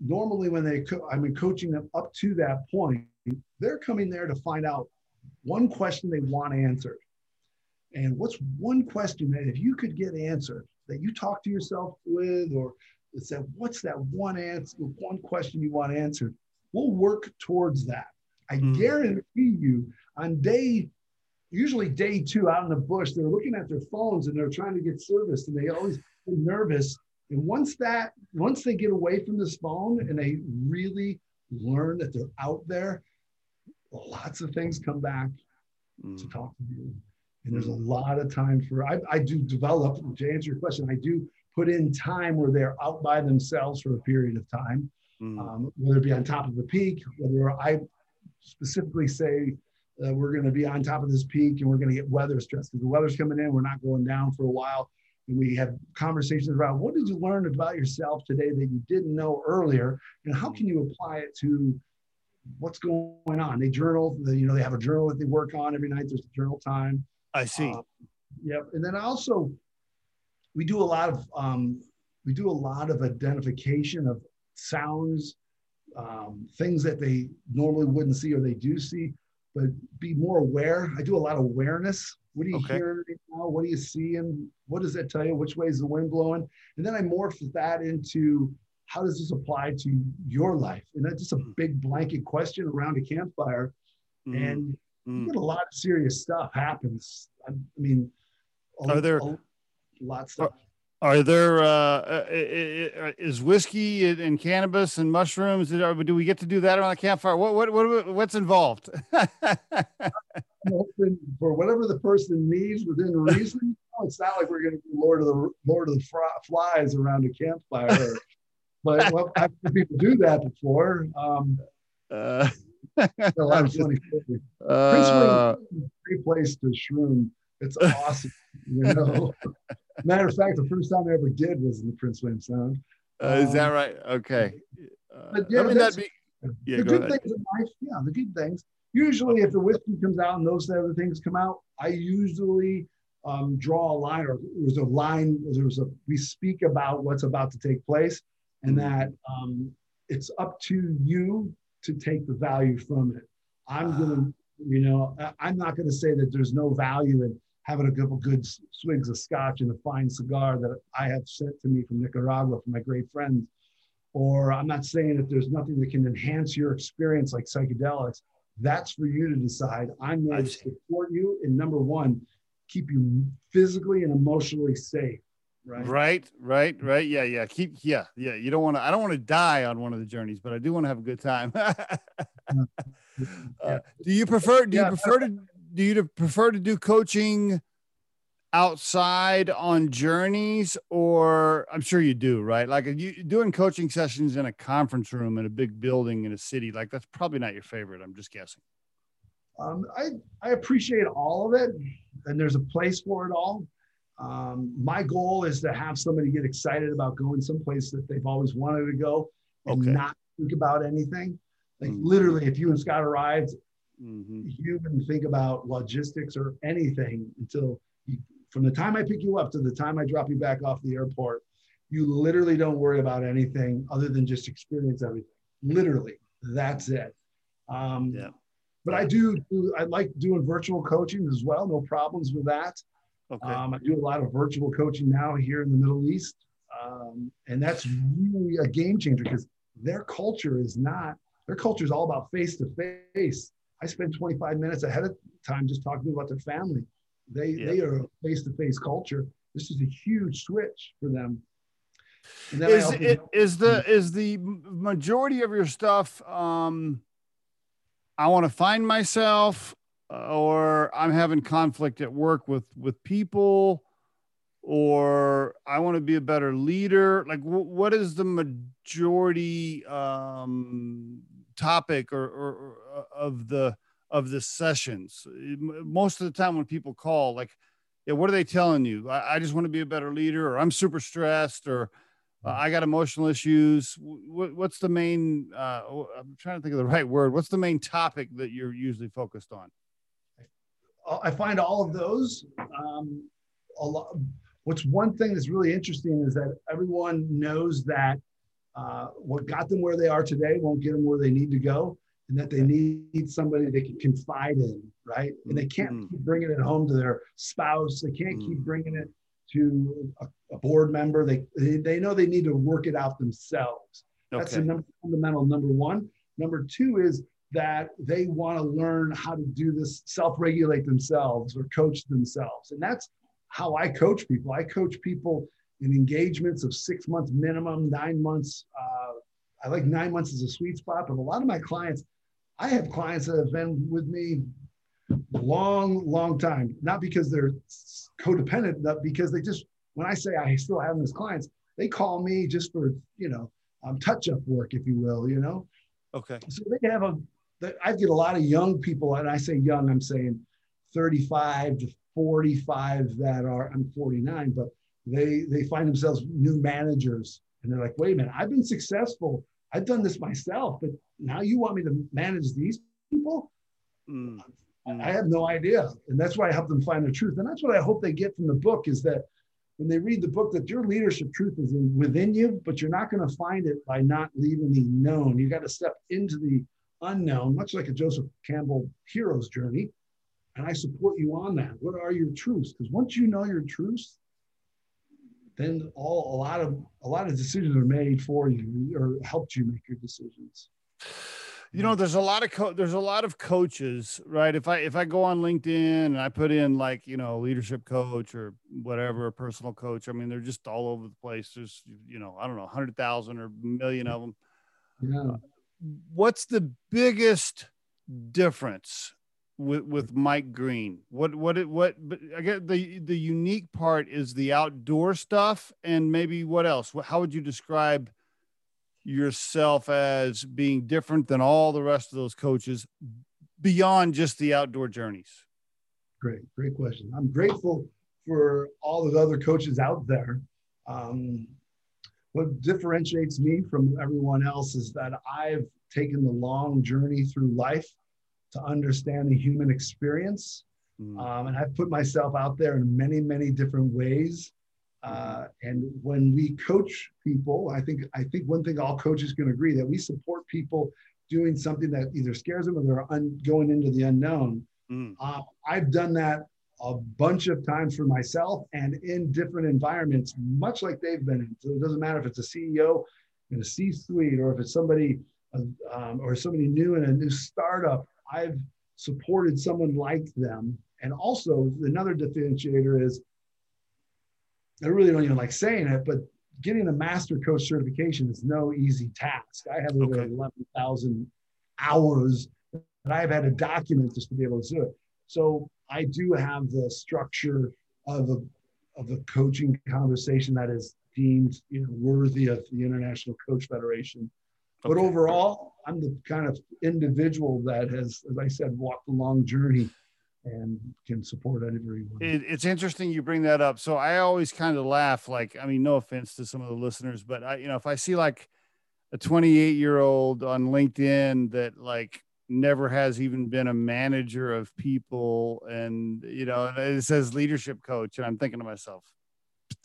Normally, when they, co- I've been coaching them up to that point, they're coming there to find out one question they want answered. And what's one question that if you could get answered that you talk to yourself with, or it's that what's that one answer, one question you want answered? We'll work towards that. I mm. guarantee you on day, usually day two out in the bush, they're looking at their phones and they're trying to get service and they always get nervous. And once that, once they get away from this phone and they really learn that they're out there, lots of things come back mm. to talk to you. And there's a lot of time for, I, I do develop, to answer your question, I do put in time where they're out by themselves for a period of time mm. um, whether it be on top of a peak, whether I specifically say uh, we're going to be on top of this peak and we're going to get weather stress because the weather's coming in, we're not going down for a while. And we have conversations around what did you learn about yourself today that you didn't know earlier, and how can you apply it to what's going on? They journal, you know, they have a journal that they work on every night. There's a journal time. I see. Um, yep. And then also, we do a lot of um, we do a lot of identification of sounds, um, things that they normally wouldn't see or they do see, but be more aware. I do a lot of awareness. What are you okay. hearing right now? What are you seeing? What does that tell you? Which way is the wind blowing? And then I morph that into how does this apply to your life? And that's just a mm. big blanket question around a campfire. Mm. And mm. a lot of serious stuff happens. I, I mean, are there a, lot of stuff. Are there uh, uh, is whiskey and cannabis and mushrooms? Do we get to do that around the campfire? What what, what what's involved? for whatever the person needs within reason. it's not like we're going to be Lord of the Lord of the Flies around a campfire. but well, I've seen people do that before. Um, uh, a of funny uh, great place to shroom. It's awesome, you know. Matter of fact, the first time I ever did was in the Prince William Sound. Uh, is that um, right? Okay. Uh, yeah, I mean, that'd be, yeah, the good ahead. things in life, yeah, the good things. Usually, if the whiskey comes out and those other things come out, I usually um, draw a line, or there's a line. There's a we speak about what's about to take place, and mm-hmm. that um, it's up to you to take the value from it. I'm gonna, you know, I'm not gonna say that there's no value in having a couple good swigs of scotch and a fine cigar that I have sent to me from Nicaragua from my great friends. Or I'm not saying that there's nothing that can enhance your experience like psychedelics. That's for you to decide. I'm going to support you. And number one, keep you physically and emotionally safe. Right. Right. Right. Right. Yeah. Yeah. Keep. Yeah. Yeah. You don't want to. I don't want to die on one of the journeys, but I do want to have a good time. uh, do you prefer? Do you yeah, prefer to? Do you prefer to do coaching outside on journeys, or I'm sure you do, right? Like you doing coaching sessions in a conference room in a big building in a city, like that's probably not your favorite. I'm just guessing. Um, I I appreciate all of it, and there's a place for it all. Um, my goal is to have somebody get excited about going someplace that they've always wanted to go and okay. not think about anything. Like mm-hmm. literally, if you and Scott arrived, mm-hmm. you wouldn't think about logistics or anything until you, from the time I pick you up to the time I drop you back off the airport, you literally don't worry about anything other than just experience everything. Literally, that's it. Um, yeah. But I do, do, I like doing virtual coaching as well. No problems with that. Okay. Um, I do a lot of virtual coaching now here in the Middle East. Um, and that's really a game changer because their culture is not, their culture is all about face to face. I spend 25 minutes ahead of time just talking about their family. They, yeah. they are face to face culture. This is a huge switch for them. Is, it, is the is the majority of your stuff um I want to find myself or I'm having conflict at work with with people or I want to be a better leader like w- what is the majority um, topic or, or, or, uh, of the of the sessions most of the time when people call like yeah what are they telling you I, I just want to be a better leader or I'm super stressed or uh, I got emotional issues. W- what's the main? Uh, I'm trying to think of the right word. What's the main topic that you're usually focused on? I find all of those. Um, a lot. What's one thing that's really interesting is that everyone knows that uh, what got them where they are today won't get them where they need to go, and that they need somebody they can confide in, right? And they can't mm-hmm. keep bringing it home to their spouse. They can't mm-hmm. keep bringing it to a, a, board member. They, they they know they need to work it out themselves. Okay. That's the number, fundamental number one. Number two is that they want to learn how to do this, self-regulate themselves or coach themselves. And that's how I coach people. I coach people in engagements of six months minimum, nine months. Uh, I like nine months as a sweet spot, but a lot of my clients, I have clients that have been with me long, long time, not because they're codependent, but because they just, when I say I still have them as clients, they call me just for, you know, um, touch up work, if you will, you know? Okay. So they have a I get a lot of young people, and I say young, I'm saying 35 to 45 that are, I'm 49, but they they find themselves new managers, and they're like, wait a minute, I've been successful, I've done this myself, but now you want me to manage these people? Mm. I have no idea, and that's why I help them find the truth, and that's what I hope they get from the book is that when they read the book that your leadership truth is in, within you, but you're not going to find it by not leaving the known. You got to step into the unknown, much like a Joseph Campbell hero's journey. And I support you on that. What are your truths? Because once you know your truths, then all a lot of a lot of decisions are made for you or helped you make your decisions. you know there's a lot of co- there's a lot of coaches right if i if i go on linkedin and i put in like you know leadership coach or whatever a personal coach i mean they're just all over the place there's you know i don't know 100000 or a million of them Yeah. what's the biggest difference with with mike green what what it what but i guess the the unique part is the outdoor stuff and maybe what else how would you describe yourself as being different than all the rest of those coaches beyond just the outdoor journeys? Great, great question. I'm grateful for all the other coaches out there. Um, what differentiates me from everyone else is that I've taken the long journey through life to understand the human experience. Mm. Um, and I've put myself out there in many, many different ways. Uh, and when we coach people, I think I think one thing all coaches can agree that we support people doing something that either scares them or they're un- going into the unknown. Mm. Uh, I've done that a bunch of times for myself and in different environments, much like they've been in. So it doesn't matter if it's a CEO in a C-suite or if it's somebody uh, um, or somebody new in a new startup. I've supported someone like them. And also another differentiator is I really don't even like saying it, but getting a master coach certification is no easy task. I have over Okay. 11,000 hours that I've had to document just to be able to do it. So I do have the structure of a of a coaching conversation that is deemed you know worthy of the International Coach Federation. But Okay. overall, I'm the kind of individual that has, as I said, walked a long journey and can support everyone. It, it's interesting you bring that up. So I always kind of laugh, like, I mean, no offense to some of the listeners, but I, you know, if I see like a 28 year old on LinkedIn that like never has even been a manager of people and, you know, it says leadership coach, and I'm thinking to myself,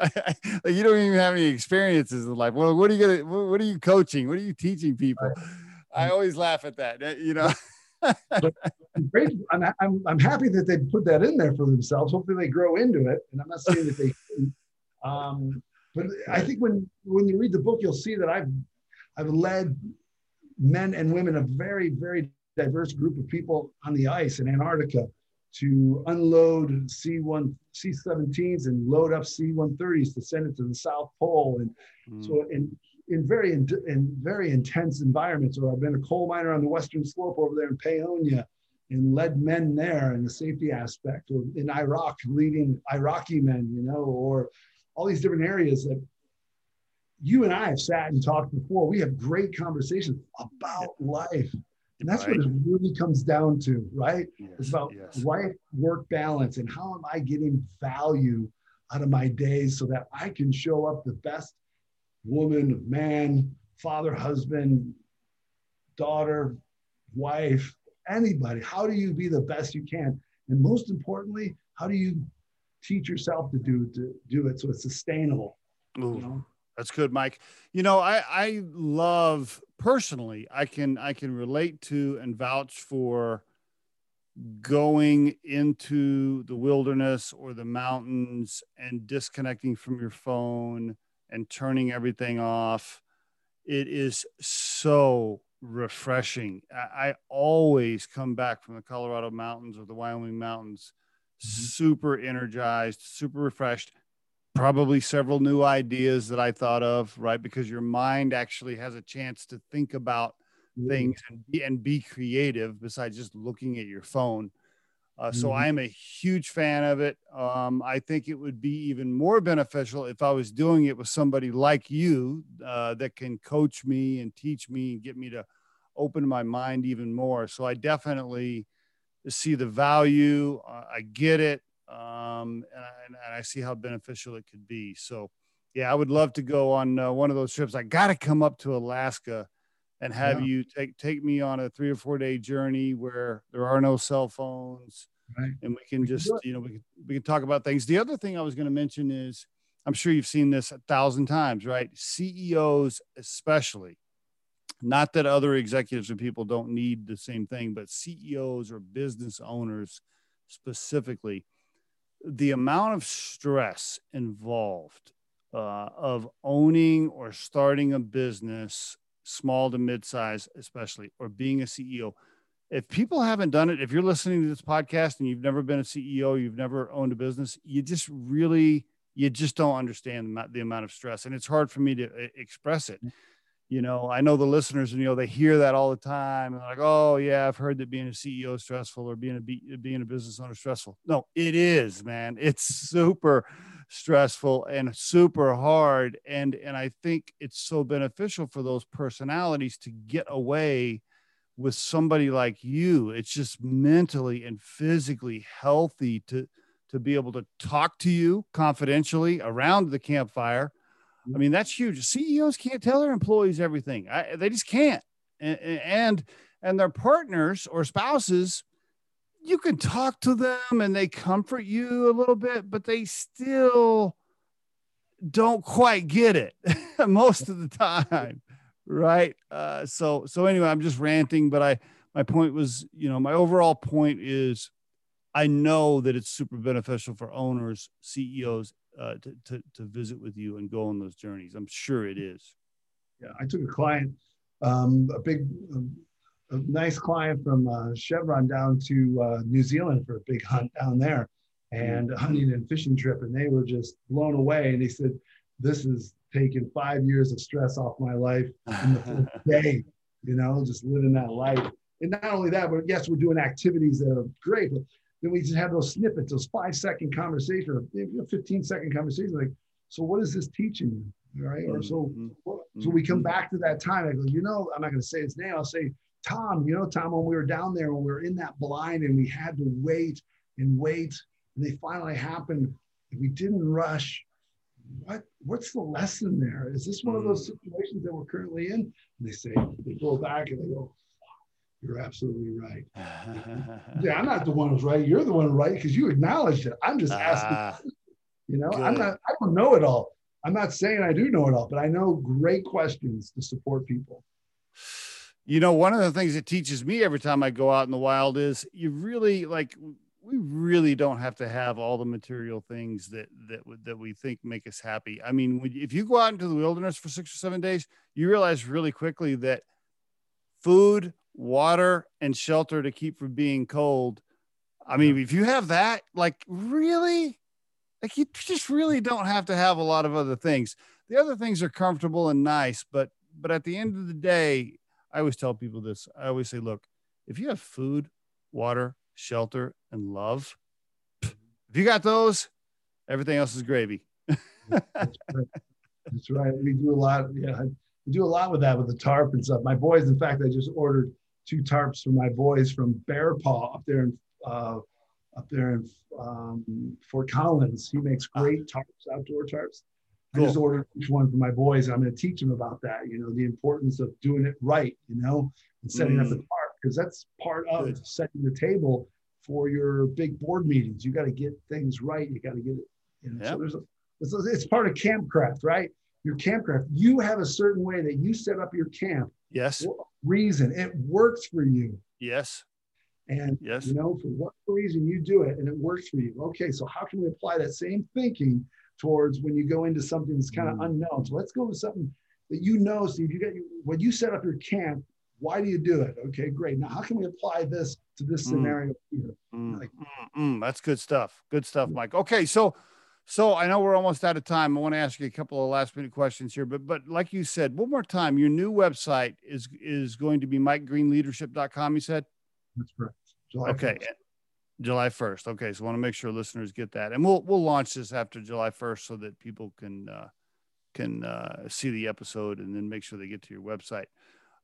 like you don't even have any experiences in life. Well, what are you gonna? What are you coaching? What are you teaching people? I always laugh at that. You know, I'm great. I'm, I'm, I'm happy that they put that in there for themselves. Hopefully they grow into it. And I'm not saying that they, um, but I think when when you read the book, you'll see that I've I've led men and women, a very very diverse group of people on the ice in Antarctica, to unload C1 C17s and load up C130s to send it to the South Pole and Mm. so in in very in, in very intense environments, or I've been a coal miner on the western slope over there in Paonia, and led men there in the safety aspect, or in Iraq leading Iraqi men, you know, or all these different areas that you and I have sat and talked before. We have great conversations about life. And that's Right. what it really comes down to, right? It's about yes. life work balance and how am I getting value out of my days so that I can show up the best woman, man, father, husband, daughter, wife, anybody. How do you be the best you can? And most importantly, how do you teach yourself to do to do it so it's sustainable? Ooh. You know? That's good, Mike. You know, I I love personally. I can I can relate to and vouch for going into the wilderness or the mountains and disconnecting from your phone and turning everything off. It is so refreshing. I, I always come back from the Colorado mountains or the Wyoming mountains mm-hmm. super energized, super refreshed probably several new ideas that I thought of, right? Because your mind actually has a chance to think about things and be, and be creative besides just looking at your phone. Uh, so Mhm. I am a huge fan of it. Um, I think it would be even more beneficial if I was doing it with somebody like you uh, that can coach me and teach me and get me to open my mind even more. So I definitely see the value. Uh, I get it um, and, I, and I see how beneficial it could be. So, yeah, I would love to go on uh, one of those trips. I got to come up to Alaska and have Yeah. you take take me on a three or four day journey where there are no cell phones, Right. and we can just you know we can, we can talk about things. The other thing I was going to mention is I'm sure you've seen this a thousand times, right? CEOs especially. Not that other executives and people don't need the same thing, but CEOs or business owners specifically, the amount of stress involved uh, of owning or starting a business small to mid-size, especially, or being a CEO. If people haven't done it, if you're listening to this podcast and you've never been a CEO, you've never owned a business, you just really, you just don't understand the amount of stress, and it's hard for me to uh, express it you know, I know the listeners, and you know, they hear that all the time. And like, oh yeah, I've heard that being a CEO is stressful or being a being a business owner is stressful. No, it is, man. It's super stressful and super hard. And and I think it's so beneficial for those personalities to get away with somebody like you. It's just mentally and physically healthy to to be able to talk to you confidentially around the campfire I mean, that's huge. CEOs can't tell their employees everything. I, they just can't. And, and and their partners or spouses, you can talk to them and they comfort you a little bit, but they still don't quite get it most of the time, right? Uh, so so anyway, I'm just ranting, but I my point was, you know, my overall point is I know that it's super beneficial for owners, CEOs, uh, to, to, to visit with you and go on those journeys. I'm sure it is. Yeah, I took a client, um, a big, um, a nice client from uh, Chevron down to uh, New Zealand for a big hunt down there and a hunting and fishing trip. And they were just blown away. And they said, This is taking five years of stress off my life in the day, you know, just living that life. And not only that, but yes, we're doing activities that are great, but then we just have those snippets, those five second conversation or 15 second conversation. Like, so what is this teaching you? Right. Or so, mm-hmm. so we come mm-hmm. back to that time. I go, you know, I'm not going to say his name. I'll say, Tom, you know, Tom, when we were down there, when we were in that blind and we had to wait and wait, and they finally happened, and we didn't rush. What what's the lesson there? Is this one of those mm. situations that we're currently in? And they say, they go back and they go, you're absolutely right. yeah, I'm not the one who's right. You're the one right because you acknowledged it. I'm just asking. Uh, you know, good. I'm not. I don't know it all. I'm not saying I do know it all, but I know great questions to support people. You know, one of the things that teaches me every time I go out in the wild is you really like we really don't have to have all the material things that that that we think make us happy. I mean, if you go out into the wilderness for six or seven days, you realize really quickly that food, water and shelter to keep from being cold. I mean, if you have that, like really, like you just really don't have to have a lot of other things. The other things are comfortable and nice, but but at the end of the day, I always tell people this. I always say, look, if you have food, water, shelter, and love, if you got those, everything else is gravy. That's right. That's right. We do a lot. Yeah, we do a lot with that with the tarp and stuff. My boys, in fact, I just ordered two tarps for my boys from Bear Paw up there in uh, up there in um, Fort Collins. He makes ah. great tarps, outdoor tarps. Cool. I just ordered each one for my boys. I'm going to teach them about that. You know, the importance of doing it right. You know, and setting mm. up the tarp because that's part of Good. setting the table for your big board meetings. You got to get things right. You got to get it. You know, yep. So there's a it's, it's part of campcraft, right? Your campcraft. You have a certain way that you set up your camp Yes. reason it works for you. Yes. And yes. you know, for what reason you do it and it works for you. Okay, so how can we apply that same thinking towards when you go into something that's kind of mm. unknown? So let's go to something that you know, Steve. You get when you set up your camp, why do you do it? Okay, great. Now, how can we apply this to this mm. scenario here? Mm. Like, mm, mm. that's good stuff. Good stuff, Mike. Okay, so so I know we're almost out of time. I want to ask you a couple of last minute questions here, but but like you said, one more time, your new website is is going to be mikegreenleadership.com, you said? That's correct. July okay. 1st. July 1st. Okay. So I want to make sure listeners get that. And we'll we'll launch this after July 1st so that people can uh can uh see the episode and then make sure they get to your website.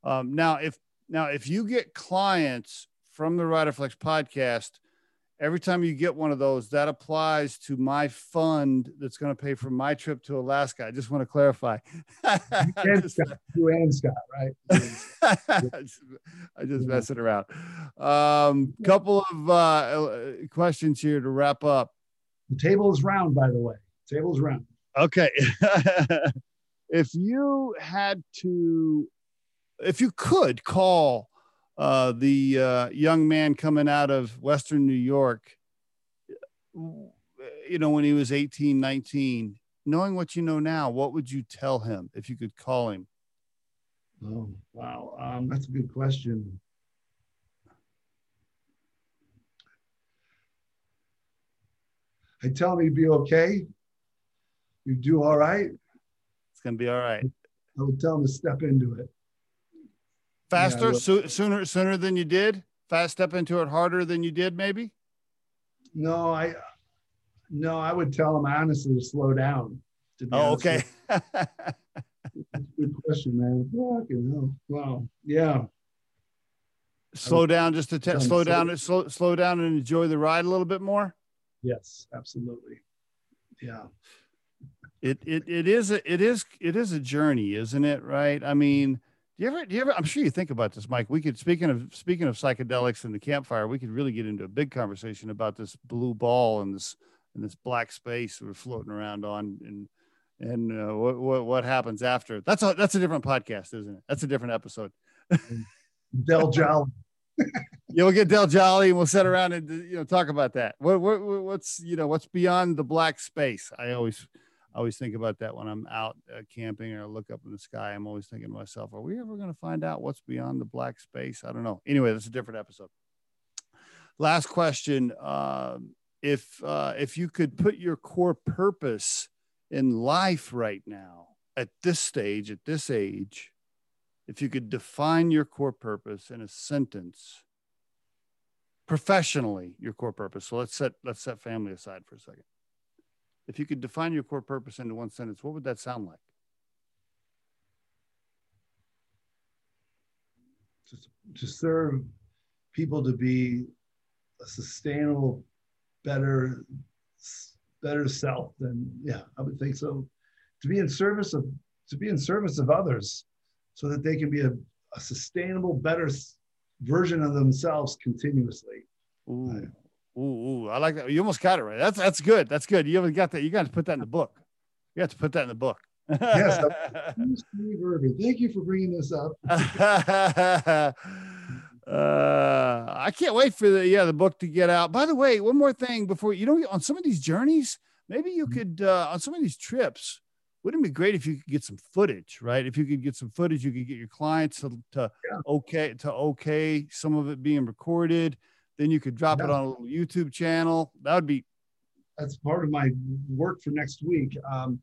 Um now if now if you get clients from the Riderflex podcast, every time you get one of those, that applies to my fund that's going to pay for my trip to Alaska. I just want to clarify. and Scott, you and Scott, right? I just yeah. messing around. Um, couple of uh, questions here to wrap up. The table is round, by the way. The table is round. Okay. if you had to, if you could call uh, the uh, young man coming out of Western New York, you know, when he was 18, 19, knowing what you know now, what would you tell him if you could call him? Oh, wow. Um, that's a good question. I tell him he'd be okay. You do all right. It's gonna be all right. I would tell him to step into it. Faster, so, sooner, sooner than you did. Fast step into it harder than you did, maybe. No, I no, I would tell him honestly to slow down. To Oh, okay. That's a good question, man. Fucking hell. Wow. Yeah. slow down just to te- slow down, slow, slow down and enjoy the ride a little bit more. Yes, absolutely. Yeah. It it it is a it is it is a journey, isn't it? Right? I mean, do you ever do you ever? I'm sure you think about this, Mike. We could speaking of speaking of psychedelics and the campfire, we could really get into a big conversation about this blue ball and this and this black space we're floating around on and and uh, what, what what happens after. That's a that's a different podcast, isn't it? That's a different episode. Del Jolly. Yeah, we'll get Del Jolly and we'll sit around and you know talk about that. What, what what's you know what's beyond the black space? I always I always think about that when I'm out uh, camping or I look up in the sky. I'm always thinking to myself, are we ever going to find out what's beyond the black space? I don't know. Anyway, that's a different episode. Last question: um, If uh, if you could put your core purpose in life right now at this stage, at this age, if you could define your core purpose in a sentence professionally your core purpose so let's set let's set family aside for a second if you could define your core purpose into one sentence what would that sound like to, to serve people to be a sustainable, better, better self. Then yeah, I would think so. To be in service of to be in service of others, so that they can be a, a sustainable, better version of themselves continuously. ooh, ooh, ooh i like that you almost got it right that's that's good that's good you haven't got that you got to put that in the book you have to put that in the book Yes, Steve Irving, thank you for bringing this up. uh, I can't wait for the yeah the book to get out. By the way, one more thing before you know on some of these journeys, maybe you could uh, on some of these trips. Wouldn't it be great if you could get some footage, right? If you could get some footage, you could get your clients to, to Yeah. okay to okay some of it being recorded. Then you could drop it on a little YouTube channel. That would be that's part of my work for next week. Um,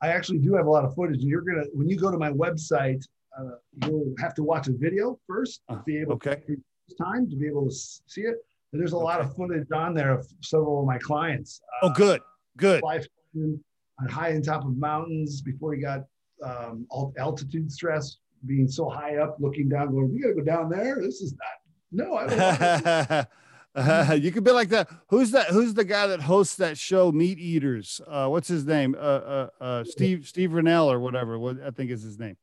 I actually do have a lot of footage, and you're gonna when you go to my website, uh, you'll have to watch a video first to be able okay. to time to be able to see it. And there's a lot of footage on there of several of my clients. Oh, good, good. On high on top of mountains before he got um, alt- altitude stress, being so high up, looking down, going, "We got to go down there. This is not." No, I don't. Uh, you could be like that. Who's that? Who's the guy that hosts that show, Meat Eaters? Uh, what's his name? Uh, uh, uh, Steve Steve Rinella or whatever. What I think is his name.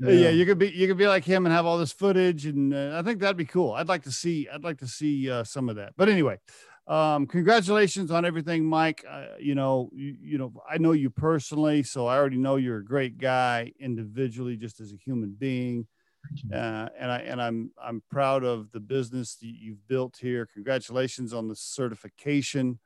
Yeah. you could be you could be like him and have all this footage, and uh, I think that'd be cool. I'd like to see. I'd like to see uh, some of that. But anyway, um, congratulations on everything, Mike. Uh, you know, you, you know, I know you personally, so I already know you're a great guy individually, just as a human being. You. uh, and I and I'm I'm proud of the business that you've built here. Congratulations on the certification.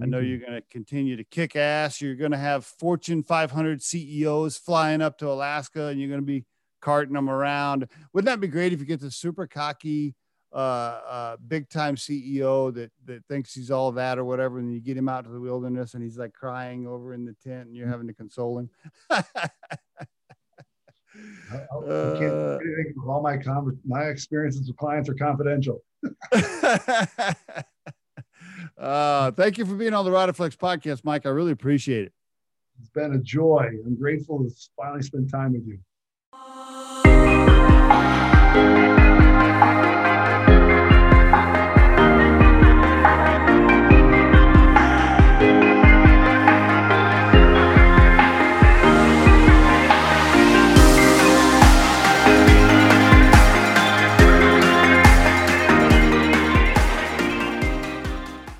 I know you. you're going to continue to kick ass. You're going to have Fortune 500 CEOs flying up to Alaska, and you're going to be carting them around. Wouldn't that be great if you get the super cocky, uh, uh, big time CEO that that thinks he's all that or whatever, and you get him out to the wilderness, and he's like crying over in the tent, and you're having to console him. I, can't Uh, do anything. all my conver- my experiences with clients are confidential. uh, thank you for being on the Rodaflex podcast, Mike. I really appreciate it. It's been a joy. I'm grateful to finally spend time with you.